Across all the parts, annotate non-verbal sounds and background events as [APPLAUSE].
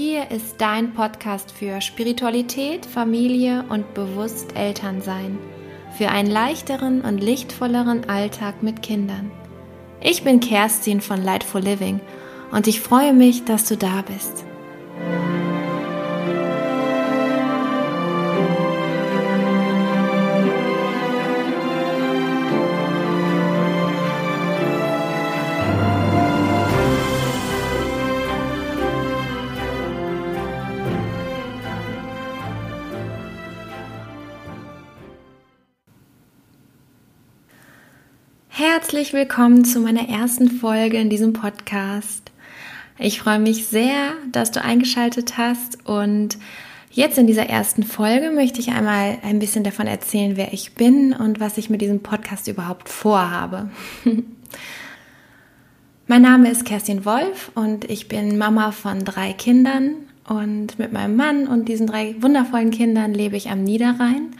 Hier ist dein Podcast für Spiritualität, Familie und bewusst Elternsein. Für einen leichteren und lichtvolleren Alltag mit Kindern. Ich bin Kerstin von Lightful Living und ich freue mich, dass du da bist. Herzlich willkommen zu meiner ersten Folge in diesem Podcast. Ich freue mich sehr, dass du eingeschaltet hast und jetzt in dieser ersten Folge möchte ich einmal ein bisschen davon erzählen, wer ich bin und was ich mit diesem Podcast überhaupt vorhabe. [LAUGHS] mein Name ist Kerstin Wolf und ich bin Mama von drei Kindern und mit meinem Mann und diesen drei wundervollen Kindern lebe ich am Niederrhein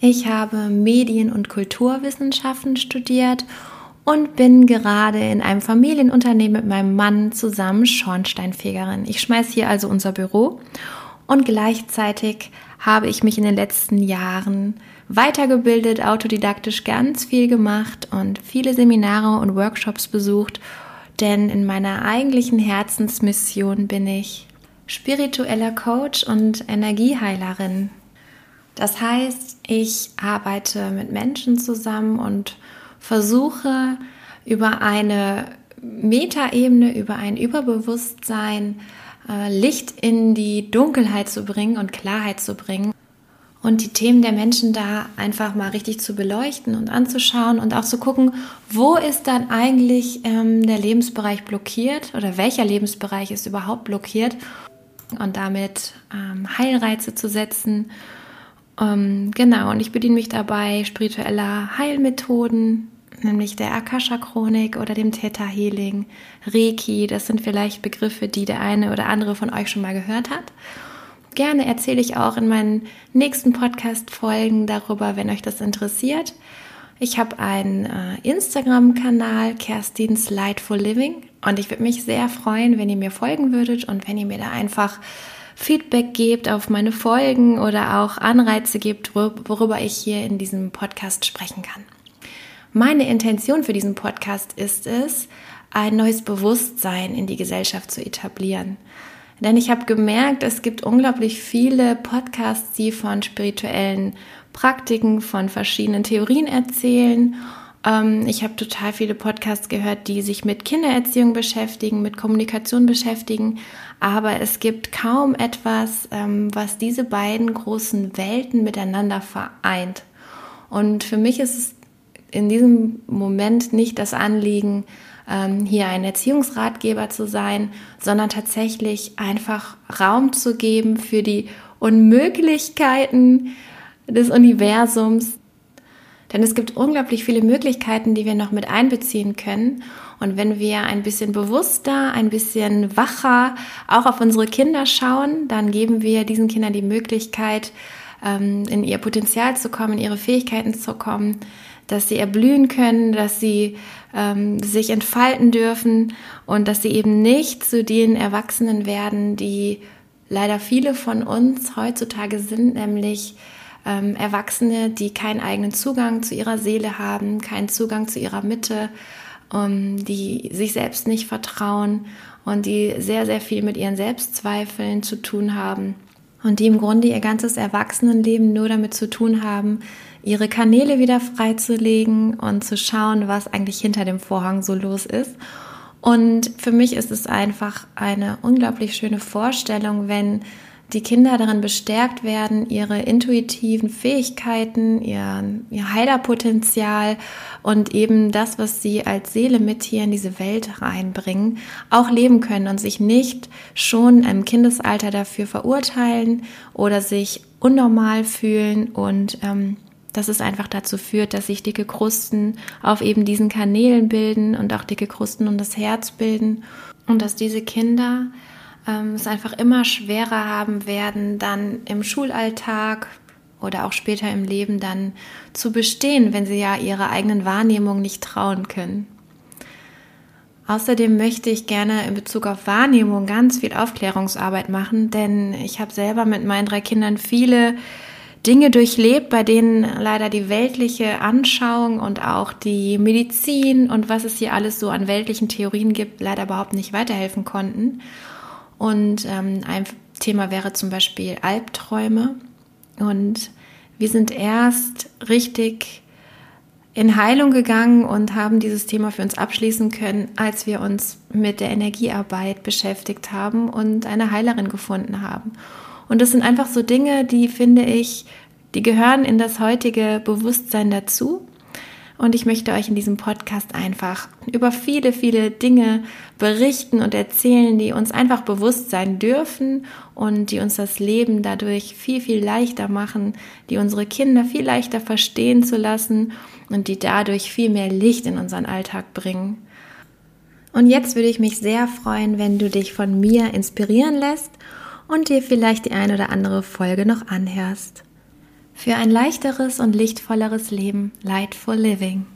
ich habe Medien- und Kulturwissenschaften studiert und bin gerade in einem Familienunternehmen mit meinem Mann zusammen Schornsteinfegerin. Ich schmeiße hier also unser Büro und gleichzeitig habe ich mich in den letzten Jahren weitergebildet, autodidaktisch ganz viel gemacht und viele Seminare und Workshops besucht, denn in meiner eigentlichen Herzensmission bin ich spiritueller Coach und Energieheilerin. Das heißt, ich arbeite mit Menschen zusammen und versuche über eine Metaebene, über ein Überbewusstsein äh, Licht in die Dunkelheit zu bringen und Klarheit zu bringen und die Themen der Menschen da einfach mal richtig zu beleuchten und anzuschauen und auch zu gucken, wo ist dann eigentlich ähm, der Lebensbereich blockiert oder welcher Lebensbereich ist überhaupt blockiert und damit ähm, Heilreize zu setzen ähm, genau, und ich bediene mich dabei spiritueller Heilmethoden, nämlich der Akasha-Chronik oder dem Theta Healing, Reiki. Das sind vielleicht Begriffe, die der eine oder andere von euch schon mal gehört hat. Gerne erzähle ich auch in meinen nächsten Podcast-Folgen darüber, wenn euch das interessiert. Ich habe einen äh, Instagram-Kanal, Kerstins Lightful Living. Und ich würde mich sehr freuen, wenn ihr mir folgen würdet und wenn ihr mir da einfach Feedback gebt auf meine Folgen oder auch Anreize gebt, worüber ich hier in diesem Podcast sprechen kann. Meine Intention für diesen Podcast ist es, ein neues Bewusstsein in die Gesellschaft zu etablieren. Denn ich habe gemerkt, es gibt unglaublich viele Podcasts, die von spirituellen Praktiken, von verschiedenen Theorien erzählen ich habe total viele Podcasts gehört, die sich mit Kindererziehung beschäftigen, mit Kommunikation beschäftigen, aber es gibt kaum etwas, ähm, was diese beiden großen Welten miteinander vereint. Und für mich ist es in diesem Moment nicht das Anliegen, ähm, hier ein Erziehungsratgeber zu sein, sondern tatsächlich einfach Raum zu geben für die Unmöglichkeiten des Universums, denn es gibt unglaublich viele Möglichkeiten, die wir noch mit einbeziehen können. Und wenn wir ein bisschen bewusster, ein bisschen wacher auch auf unsere Kinder schauen, dann geben wir diesen Kindern die Möglichkeit, ähm, in ihr Potenzial zu kommen, in ihre Fähigkeiten zu kommen, dass sie erblühen können, dass sie ähm, sich entfalten dürfen und dass sie eben nicht zu den Erwachsenen werden, die leider viele von uns heutzutage sind, nämlich ähm, Erwachsene, die keinen eigenen Zugang zu ihrer Seele haben, keinen Zugang zu ihrer Mitte, ähm, die sich selbst nicht vertrauen und die sehr, sehr viel mit ihren Selbstzweifeln zu tun haben und die im Grunde ihr ganzes Erwachsenenleben nur damit zu tun haben, ihre Kanäle wieder freizulegen und zu schauen, was eigentlich hinter dem Vorhang so los ist. Und für mich ist es einfach eine unglaublich schöne Vorstellung, wenn die Kinder darin bestärkt werden, ihre intuitiven Fähigkeiten, ihr, ihr Heilerpotenzial und eben das, was sie als Seele mit hier in diese Welt reinbringen, auch leben können und sich nicht schon im Kindesalter dafür verurteilen oder sich unnormal fühlen. Und ähm, dass es einfach dazu führt, dass sich dicke Krusten auf eben diesen Kanälen bilden und auch dicke Krusten um das Herz bilden. Und dass diese Kinder ähm, es einfach immer schwerer haben werden, dann im Schulalltag oder auch später im Leben dann zu bestehen, wenn sie ja ihrer eigenen Wahrnehmung nicht trauen können. Außerdem möchte ich gerne in Bezug auf Wahrnehmung ganz viel Aufklärungsarbeit machen, denn ich habe selber mit meinen drei Kindern viele Dinge durchlebt, bei denen leider die weltliche Anschauung und auch die Medizin und was es hier alles so an weltlichen Theorien gibt, leider überhaupt nicht weiterhelfen konnten. Und ähm, ein Thema wäre zum Beispiel Albträume. Und wir sind erst richtig in Heilung gegangen und haben dieses Thema für uns abschließen können, als wir uns mit der Energiearbeit beschäftigt haben und eine Heilerin gefunden haben. Und das sind einfach so Dinge, die finde ich, die gehören in das heutige Bewusstsein dazu. Und ich möchte euch in diesem Podcast einfach über viele, viele Dinge berichten und erzählen, die uns einfach bewusst sein dürfen und die uns das Leben dadurch viel, viel leichter machen, die unsere Kinder viel leichter verstehen zu lassen und die dadurch viel mehr Licht in unseren Alltag bringen. Und jetzt würde ich mich sehr freuen, wenn du dich von mir inspirieren lässt und dir vielleicht die ein oder andere Folge noch anhörst. Für ein leichteres und lichtvolleres Leben, Lightful Living.